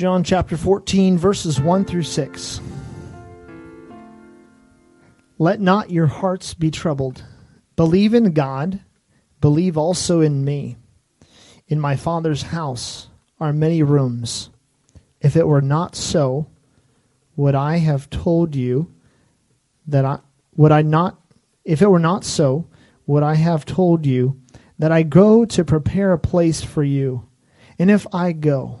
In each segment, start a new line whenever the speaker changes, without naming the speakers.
John chapter 14, verses 1 through 6. Let not your hearts be troubled. Believe in God, believe also in me. In my Father's house are many rooms. If it were not so, would I have told you that I would I not if it were not so, would I have told you that I go to prepare a place for you? And if I go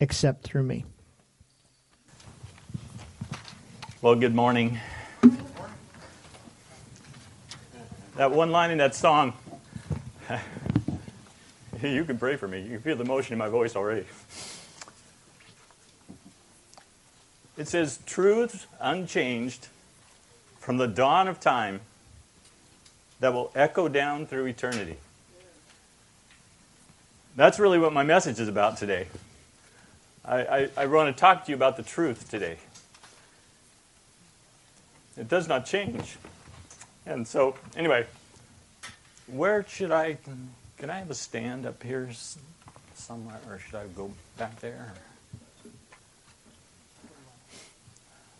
except through me.
Well, good morning. That one line in that song, you can pray for me. You can feel the emotion in my voice already. It says, Truths unchanged from the dawn of time that will echo down through eternity. That's really what my message is about today. I, I, I want to talk to you about the truth today. It does not change. And so, anyway, where should I? Can I have a stand up here somewhere, or should I go back there?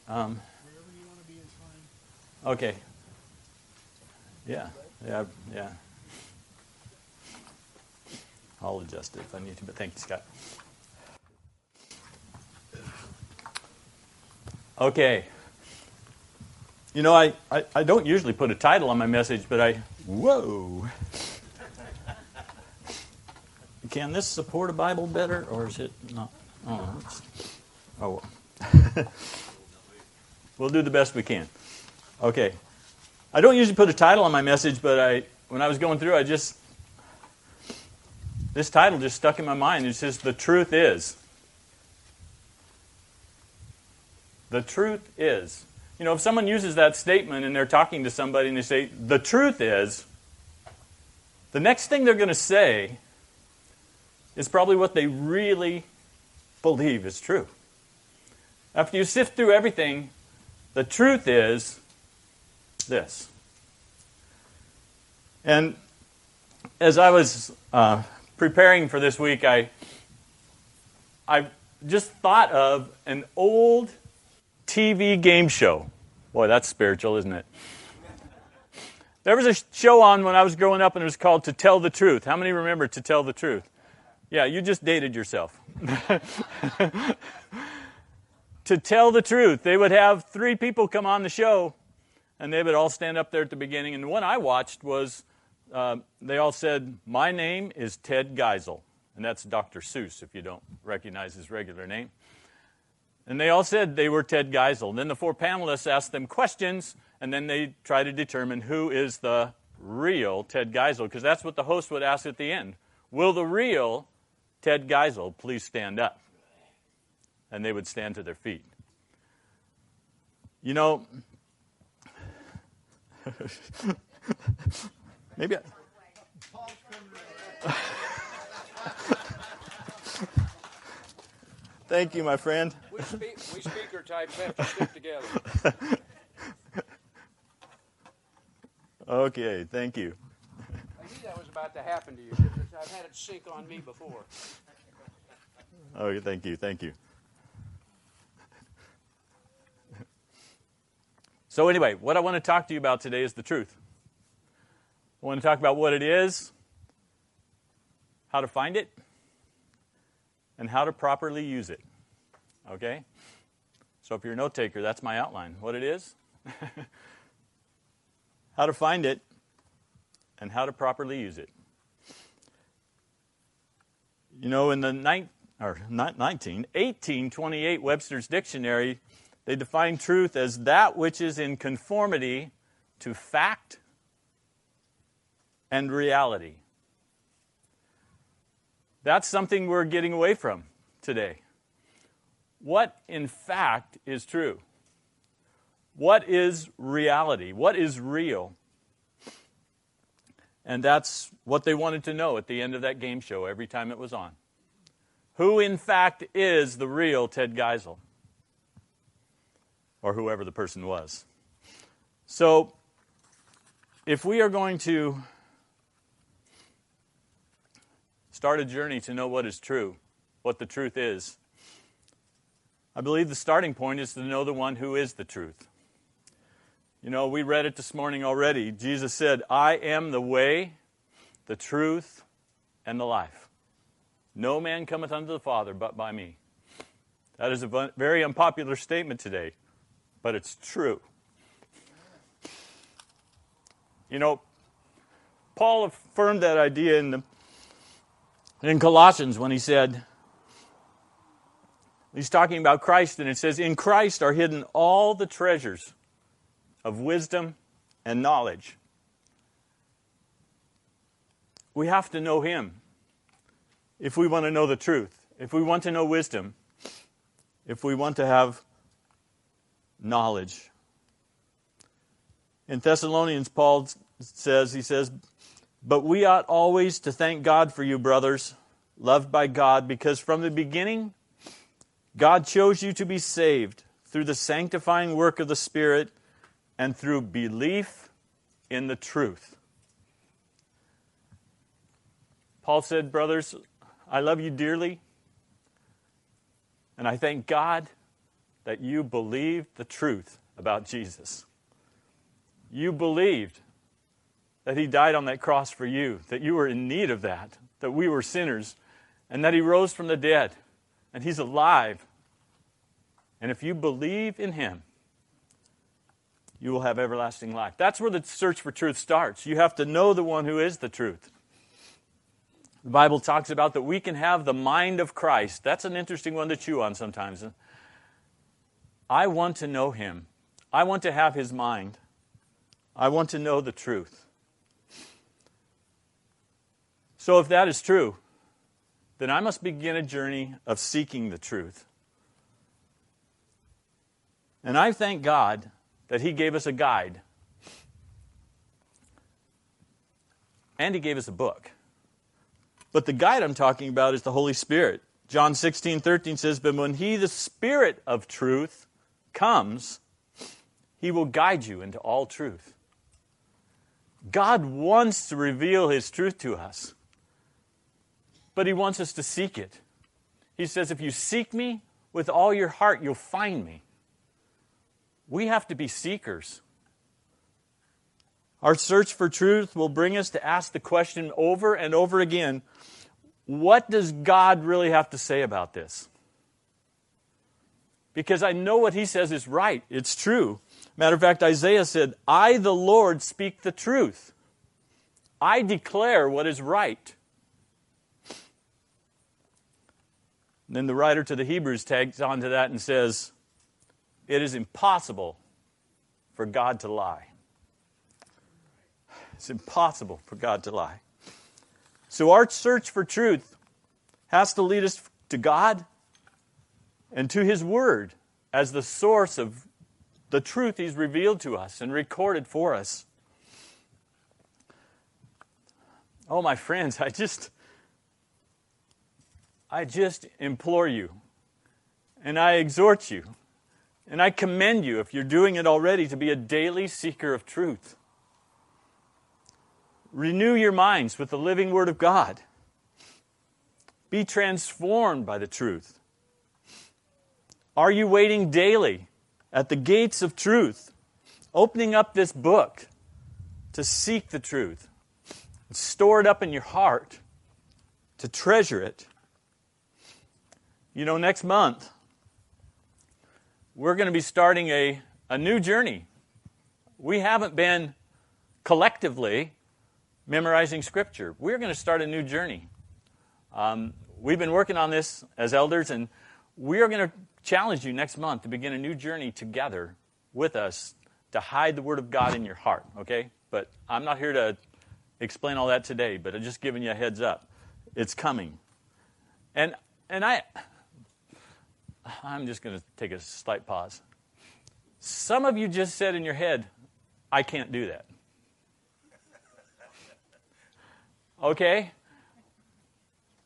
Um, okay. Yeah, yeah, yeah. I'll adjust it if I need to, but thank you, Scott. Okay. You know, I, I, I, don't usually put a title on my message, but I. Whoa! Can this support a Bible better, or is it not? Oh, oh. we'll do the best we can. Okay. I don't usually put a title on my message, but I, when I was going through, I just. This title just stuck in my mind. It says, The Truth Is. The truth is. You know, if someone uses that statement and they're talking to somebody and they say, the truth is, the next thing they're going to say is probably what they really believe is true. After you sift through everything, the truth is this. And as I was uh, preparing for this week, I, I just thought of an old TV game show. Boy, that's spiritual, isn't it? There was a show on when I was growing up, and it was called To Tell the Truth. How many remember To Tell the Truth? Yeah, you just dated yourself. to tell the truth, they would have three people come on the show, and they would all stand up there at the beginning. And the one I watched was uh, they all said, My name is Ted Geisel. And that's Dr. Seuss, if you don't recognize his regular name. And they all said they were Ted Geisel. And Then the four panelists asked them questions, and then they try to determine who is the real Ted Geisel, because that's what the host would ask at the end. Will the real Ted Geisel please stand up? And they would stand to their feet. You know, maybe I. Thank you, my friend.
We, speak, we speaker types have to stick together.
okay, thank you.
I knew that was about to happen to you. I've had it sink on me before.
Oh, thank you, thank you. So, anyway, what I want to talk to you about today is the truth. I want to talk about what it is, how to find it, and how to properly use it. Okay? So if you're a note taker, that's my outline. What it is, how to find it, and how to properly use it. You know, in the ni- or not 19, 1828 Webster's Dictionary, they define truth as that which is in conformity to fact and reality. That's something we're getting away from today. What, in fact, is true? What is reality? What is real? And that's what they wanted to know at the end of that game show every time it was on. Who, in fact, is the real Ted Geisel? Or whoever the person was. So, if we are going to start a journey to know what is true, what the truth is, I believe the starting point is to know the one who is the truth. You know, we read it this morning already. Jesus said, I am the way, the truth, and the life. No man cometh unto the Father but by me. That is a very unpopular statement today, but it's true. You know, Paul affirmed that idea in, the, in Colossians when he said, he's talking about Christ, and it says, In Christ are hidden all the treasures of wisdom and knowledge. We have to know Him if we want to know the truth, if we want to know wisdom, if we want to have knowledge. In Thessalonians, Paul says, he says, But we ought always to thank God for you, brothers, loved by God, because from the beginning God chose you to be saved through the sanctifying work of the Spirit and through belief in the truth. Paul said, Brothers, I love you dearly, and I thank God that you believed the truth about Jesus. You believed that He died on that cross for you, that you were in need of that, that we were sinners, and that He rose from the dead, and He's alive. And if you believe in Him, you will have everlasting life. That's where the search for truth starts. You have to know the one who is the truth. The Bible talks about that we can have the mind of Christ. That's an interesting one to chew on sometimes. I want to know him. I want to have his mind. I want to know the truth. So, if that is true, then I must begin a journey of seeking the truth. And I thank God that He gave us a guide. And He gave us a book. But the guide I'm talking about is the Holy Spirit. John 16, 13 says, But when He, the Spirit of truth, comes, He will guide you into all truth. God wants to reveal His truth to us, but He wants us to seek it. He says, If you seek me with all your heart, you'll find me. We have to be seekers. Our search for truth will bring us to ask the question over and over again what does God really have to say about this? Because I know what he says is right, it's true. Matter of fact, Isaiah said, I, the Lord, speak the truth. I declare what is right. And then the writer to the Hebrews tags on to that and says, It is impossible for God to lie. It's impossible for God to lie. So our search for truth has to lead us to God and to His Word as the source of the truth He's revealed to us and recorded for us. Oh, my friends, I just, I just implore you and I exhort you and I commend you, if you're doing it already, to be a daily seeker of truth. Renew your minds with the living Word of God. Be transformed by the truth. Are you waiting daily at the gates of truth, opening up this book to seek the truth, store it up in your heart, to treasure it. You know, next month, we're going to be starting a, a new journey. We haven't been collectively memorizing Scripture. We're going to start a new journey. Um, we've been working on this as elders, and we are going to challenge you next month to begin a new journey together with us to hide the Word of God in your heart, okay? But I'm not here to explain all that today, but I'm just giving you a heads up. It's coming. And, and I, I'm just going to take a slight pause. Some of you just said in your head, I can't do that. Okay?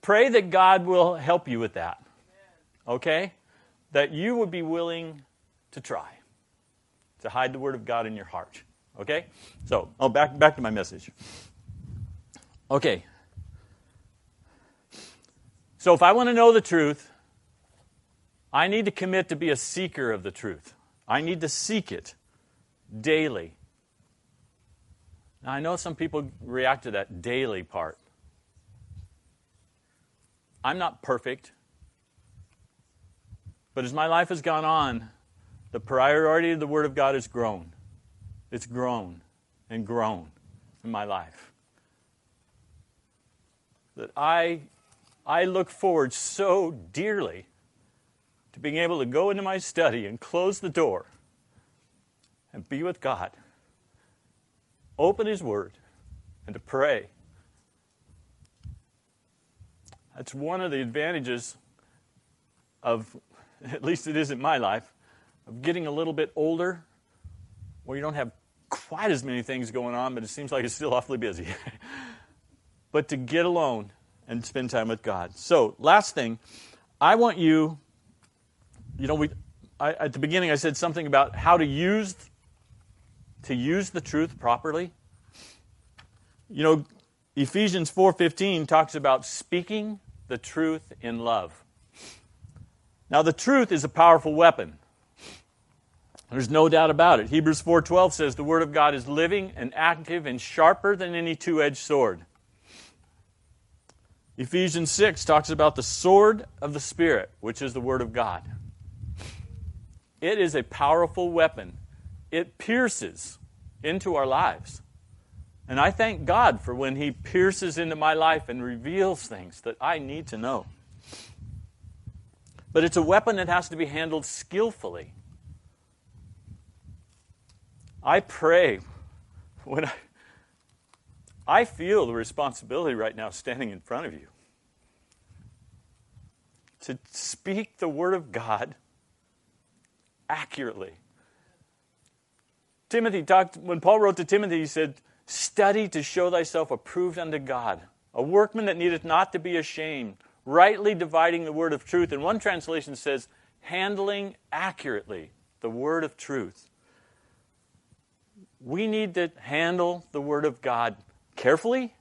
Pray that God will help you with that. Okay? That you would be willing to try to hide the Word of God in your heart. Okay? So, oh, back, back to my message. Okay. So, if I want to know the truth, I need to commit to be a seeker of the truth. I need to seek it daily. Now, I know some people react to that daily part. I'm not perfect. But as my life has gone on, the priority of the Word of God has grown. It's grown and grown in my life. That I, I look forward so dearly to being able to go into my study and close the door and be with God, open His Word, and to pray. That's one of the advantages of, at least it is in my life, of getting a little bit older where you don't have quite as many things going on, but it seems like it's still awfully busy. but to get alone and spend time with God. So, last thing, I want you, you know, we, I, at the beginning I said something about how to use to use the truth properly. You know, Ephesians 4:15 talks about speaking the truth in love. Now the truth is a powerful weapon. There's no doubt about it. Hebrews 4:12 says the word of God is living and active and sharper than any two-edged sword. Ephesians 6 talks about the sword of the spirit, which is the word of God. It is a powerful weapon. It pierces into our lives. And I thank God for when He pierces into my life and reveals things that I need to know. But it's a weapon that has to be handled skillfully. I pray when I, I feel the responsibility right now standing in front of you to speak the Word of God accurately. Timothy talked, when Paul wrote to Timothy, he said, Study to show thyself approved unto God, a workman that needeth not to be ashamed, rightly dividing the word of truth. And one translation says, handling accurately the word of truth. We need to handle the word of God carefully,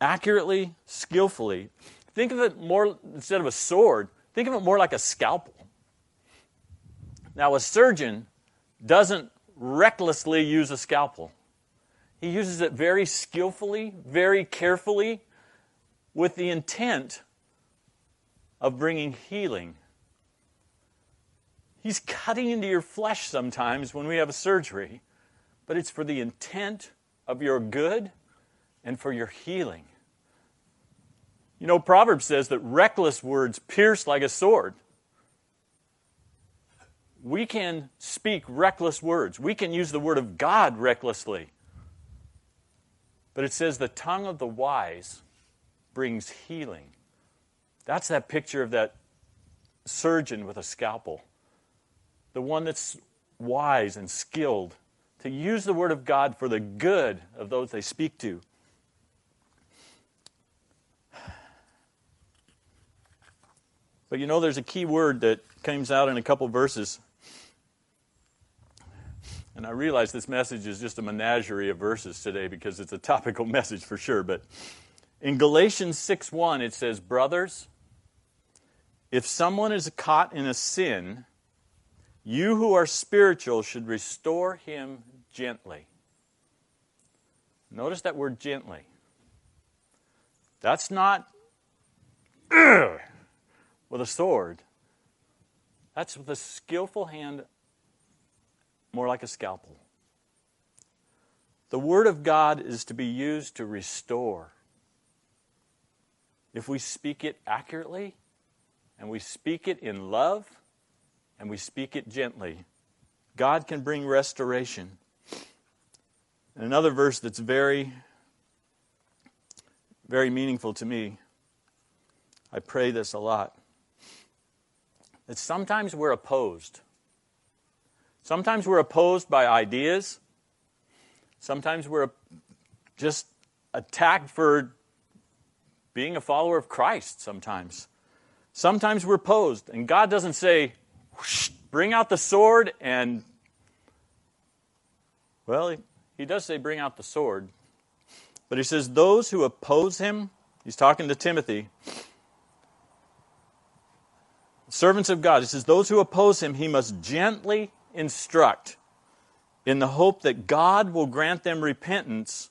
accurately, skillfully. Think of it more, instead of a sword, think of it more like a scalpel. Now, a surgeon doesn't recklessly use a scalpel. He uses it very skillfully, very carefully, with the intent of bringing healing. He's cutting into your flesh sometimes when we have a surgery, but it's for the intent of your good and for your healing. You know, Proverbs says that reckless words pierce like a sword. We can speak reckless words. We can use the word of God recklessly. But it says the tongue of the wise brings healing. That's that picture of that surgeon with a scalpel. The one that's wise and skilled to use the word of God for the good of those they speak to. But you know, there's a key word that comes out in a couple verses and I realize this message is just a menagerie of verses today because it's a topical message for sure. But in Galatians 6 1, it says, Brothers, if someone is caught in a sin, you who are spiritual should restore him gently. Notice that word gently. That's not with a sword. That's with a skillful hand more like a scalpel. The Word of God is to be used to restore. If we speak it accurately, and we speak it in love, and we speak it gently, God can bring restoration. And another verse that's very, very meaningful to me, I pray this a lot. that sometimes we're opposed. Sometimes we're opposed by ideas. Sometimes we're just attacked for being a follower of Christ sometimes. Sometimes we're opposed, and God doesn't say, bring out the sword and, well, he, does say bring out the sword, but he says, those who oppose him, he's talking to Timothy, servants of God, he says, those who oppose him, he must gently instruct in the hope that God will grant them repentance,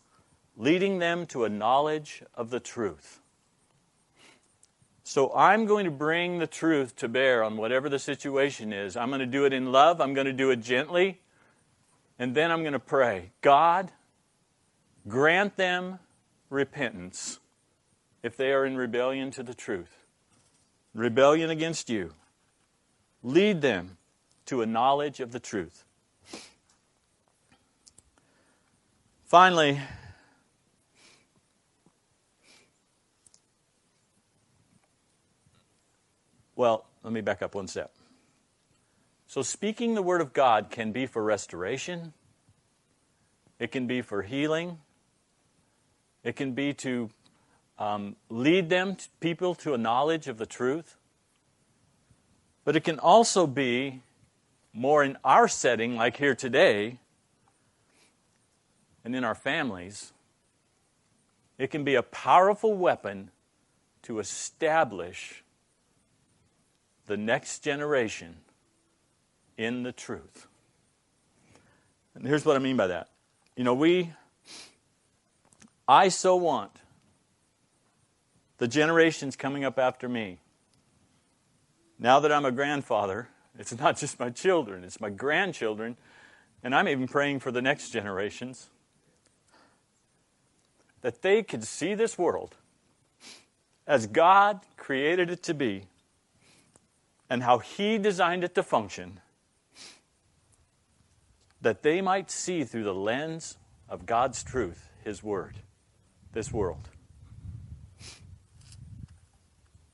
leading them to a knowledge of the truth. So I'm going to bring the truth to bear on whatever the situation is. I'm going to do it in love, I'm going to do it gently, and then I'm going to pray God, grant them repentance if they are in rebellion to the truth, rebellion against you. Lead them to a knowledge of the truth. Finally, well, let me back up one step. So, speaking the Word of God can be for restoration, it can be for healing, it can be to um, lead them, people, to a knowledge of the truth. But it can also be more in our setting, like here today, and in our families. It can be a powerful weapon to establish the next generation in the truth. And here's what I mean by that. You know, we, I so want the generations coming up after me now that I'm a grandfather, it's not just my children, it's my grandchildren, and I'm even praying for the next generations that they could see this world as God created it to be and how He designed it to function, that they might see through the lens of God's truth, His Word, this world.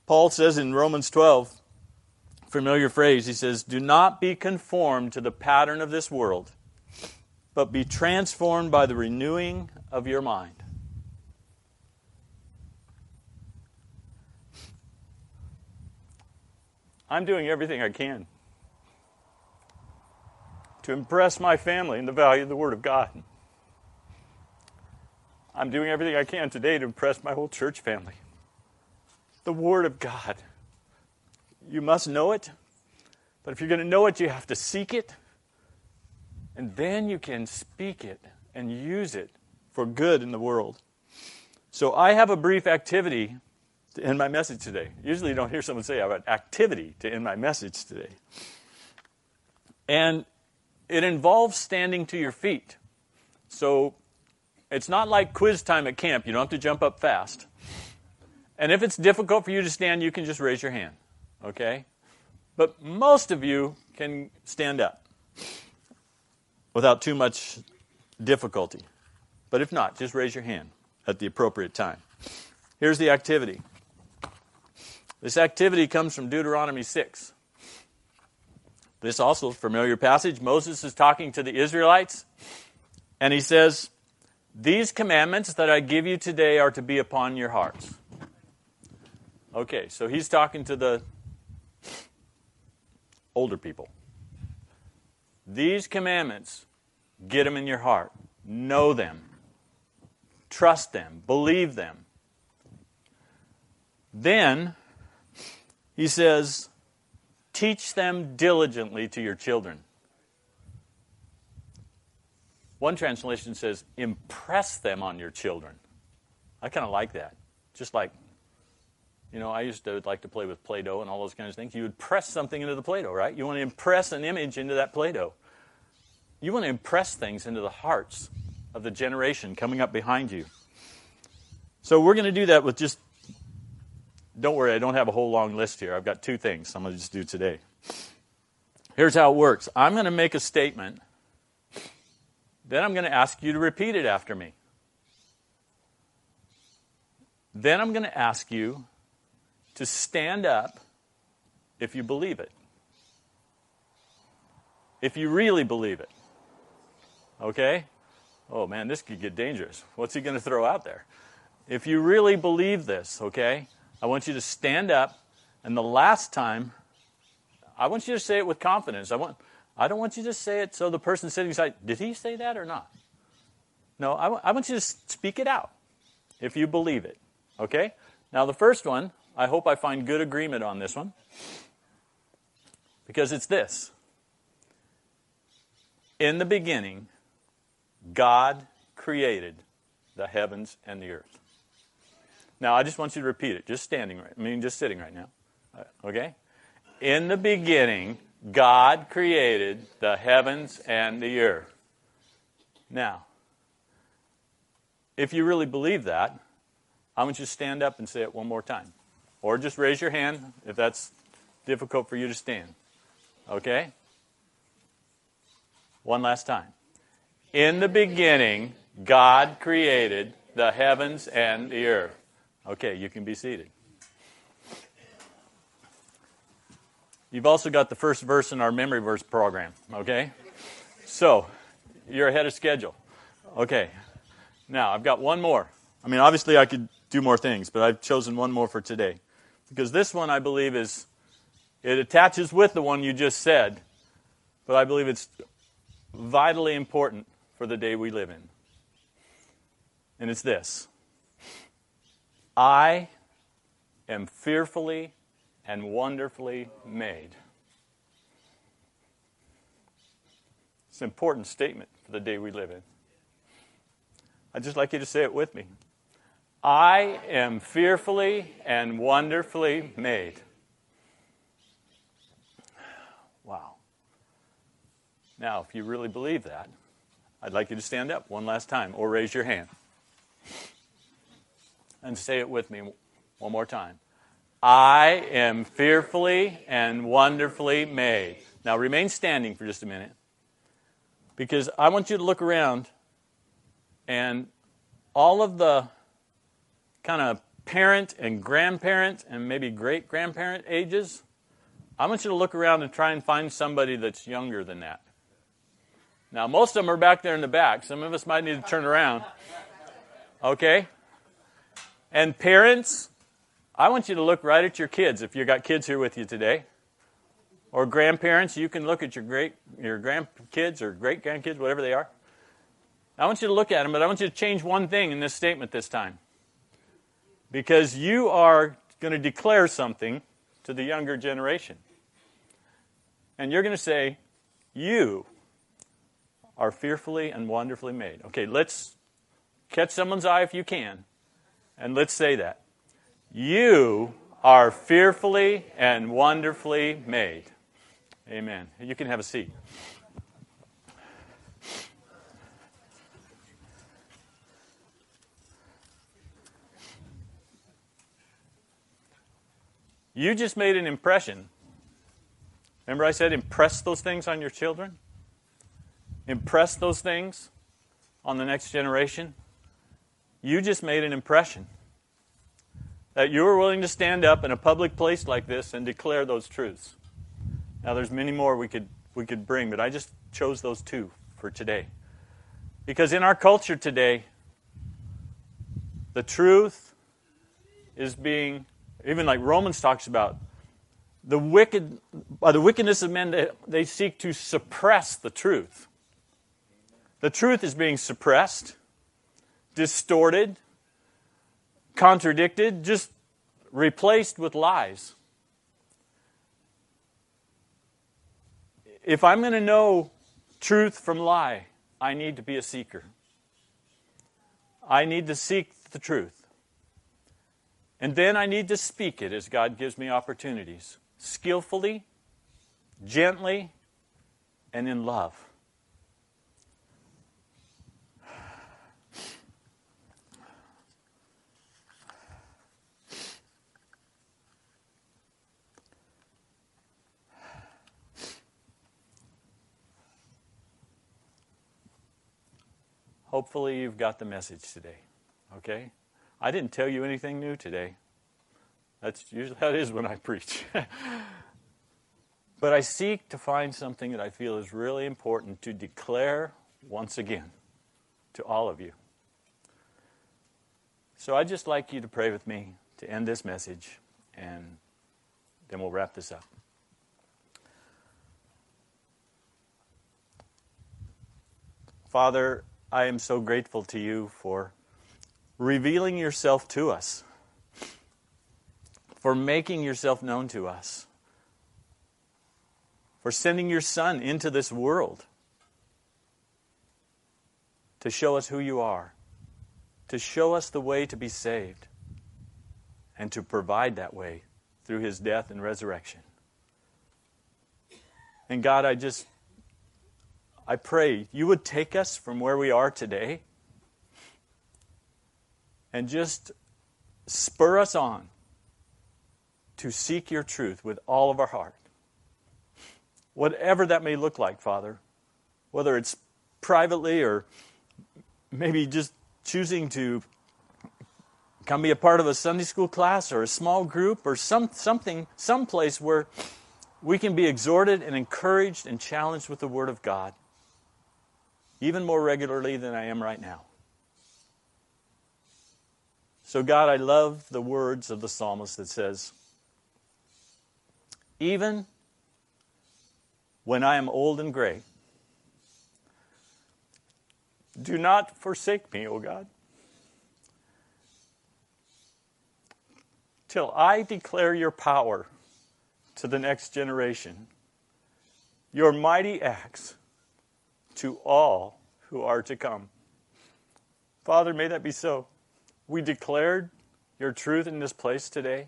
Paul says in Romans 12, familiar phrase. He says, Do not be conformed to the pattern of this world, but be transformed by the renewing of your mind. I'm doing everything I can to impress my family in the value of the Word of God. I'm doing everything I can today to impress my whole church family. The Word of God you must know it. But if you're going to know it, you have to seek it. And then you can speak it and use it for good in the world. So I have a brief activity to end my message today. Usually you don't hear someone say I have an activity to end my message today. And it involves standing to your feet. So it's not like quiz time at camp. You don't have to jump up fast. And if it's difficult for you to stand, you can just raise your hand okay? But most of you can stand up without too much difficulty. But if not, just raise your hand at the appropriate time. Here's the activity. This activity comes from Deuteronomy 6. This also familiar passage. Moses is talking to the Israelites, and he says, These commandments that I give you today are to be upon your hearts. Okay, so he's talking to the older people. These commandments, get them in your heart. Know them. Trust them. Believe them. Then, he says, teach them diligently to your children. One translation says, impress them on your children. I kind of like that. Just like you know, I used to like to play with Play Doh and all those kinds of things. You would press something into the Play Doh, right? You want to impress an image into that Play Doh. You want to impress things into the hearts of the generation coming up behind you. So we're going to do that with just, don't worry, I don't have a whole long list here. I've got two things I'm going to just do today. Here's how it works I'm going to make a statement, then I'm going to ask you to repeat it after me. Then I'm going to ask you to stand up if you believe it. If you really believe it. Okay? Oh man, this could get dangerous. What's he going to throw out there? If you really believe this, okay, I want you to stand up, and the last time, I want you to say it with confidence. I want, I don't want you to say it so the person sitting beside, did he say that or not? No, I, w- I want you to speak it out if you believe it. Okay? Now, the first one, I hope I find good agreement on this one because it's this. In the beginning, God created the heavens and the earth. Now, I just want you to repeat it, just standing right, I mean, just sitting right now. Uh, okay? In the beginning, God created the heavens and the earth. Now, if you really believe that, I want you to stand up and say it one more time. Or just raise your hand if that's difficult for you to stand. Okay? One last time. In the beginning, God created the heavens and the earth. Okay, you can be seated. You've also got the first verse in our memory verse program, okay? So, you're ahead of schedule. Okay, now I've got one more. I mean, obviously, I could do more things, but I've chosen one more for today. Because this one, I believe, is, it attaches with the one you just said, but I believe it's vitally important for the day we live in. And it's this I am fearfully and wonderfully made. It's an important statement for the day we live in. I'd just like you to say it with me. I am fearfully and wonderfully made. Wow. Now, if you really believe that, I'd like you to stand up one last time or raise your hand and say it with me one more time. I am fearfully and wonderfully made. Now remain standing for just a minute because I want you to look around and all of the kind of parent and grandparent and maybe great grandparent ages, I want you to look around and try and find somebody that's younger than that. Now, most of them are back there in the back. Some of us might need to turn around. Okay? And parents, I want you to look right at your kids if you've got kids here with you today. Or grandparents, you can look at your great your grandkids or great grandkids, whatever they are. I want you to look at them, but I want you to change one thing in this statement this time. Because you are going to declare something to the younger generation. And you're going to say, You are fearfully and wonderfully made. Okay, let's catch someone's eye if you can. And let's say that. You are fearfully and wonderfully made. Amen. You can have a seat. You just made an impression. Remember, I said impress those things on your children? Impress those things on the next generation? You just made an impression that you were willing to stand up in a public place like this and declare those truths. Now, there's many more we could, we could bring, but I just chose those two for today. Because in our culture today, the truth is being even like Romans talks about, the wicked, by the wickedness of men, they, they seek to suppress the truth. The truth is being suppressed, distorted, contradicted, just replaced with lies. If I'm going to know truth from lie, I need to be a seeker. I need to seek the truth. And then I need to speak it as God gives me opportunities, skillfully, gently, and in love. Hopefully, you've got the message today. Okay? I didn't tell you anything new today. That's usually how it is when I preach. But I seek to find something that I feel is really important to declare once again to all of you. So I'd just like you to pray with me to end this message, and then we'll wrap this up. Father, I am so grateful to you for revealing yourself to us, for making yourself known to us, for sending your Son into this world to show us who you are, to show us the way to be saved, and to provide that way through his death and resurrection. And God, I just I pray you would take us from where we are today and just spur us on to seek your truth with all of our heart. Whatever that may look like, Father, whether it's privately or maybe just choosing to come be a part of a Sunday school class or a small group or some, something, someplace where we can be exhorted and encouraged and challenged with the Word of God even more regularly than I am right now. So, God, I love the words of the psalmist that says, Even when I am old and gray, do not forsake me, O God, till I declare your power to the next generation, your mighty acts to all who are to come. Father, may that be so. We declared your truth in this place today.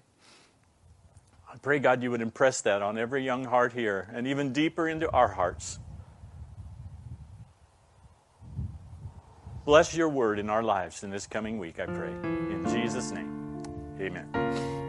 I pray, God, you would impress that on every young heart here and even deeper into our hearts. Bless your word in our lives in this coming week, I pray. In Jesus' name, amen.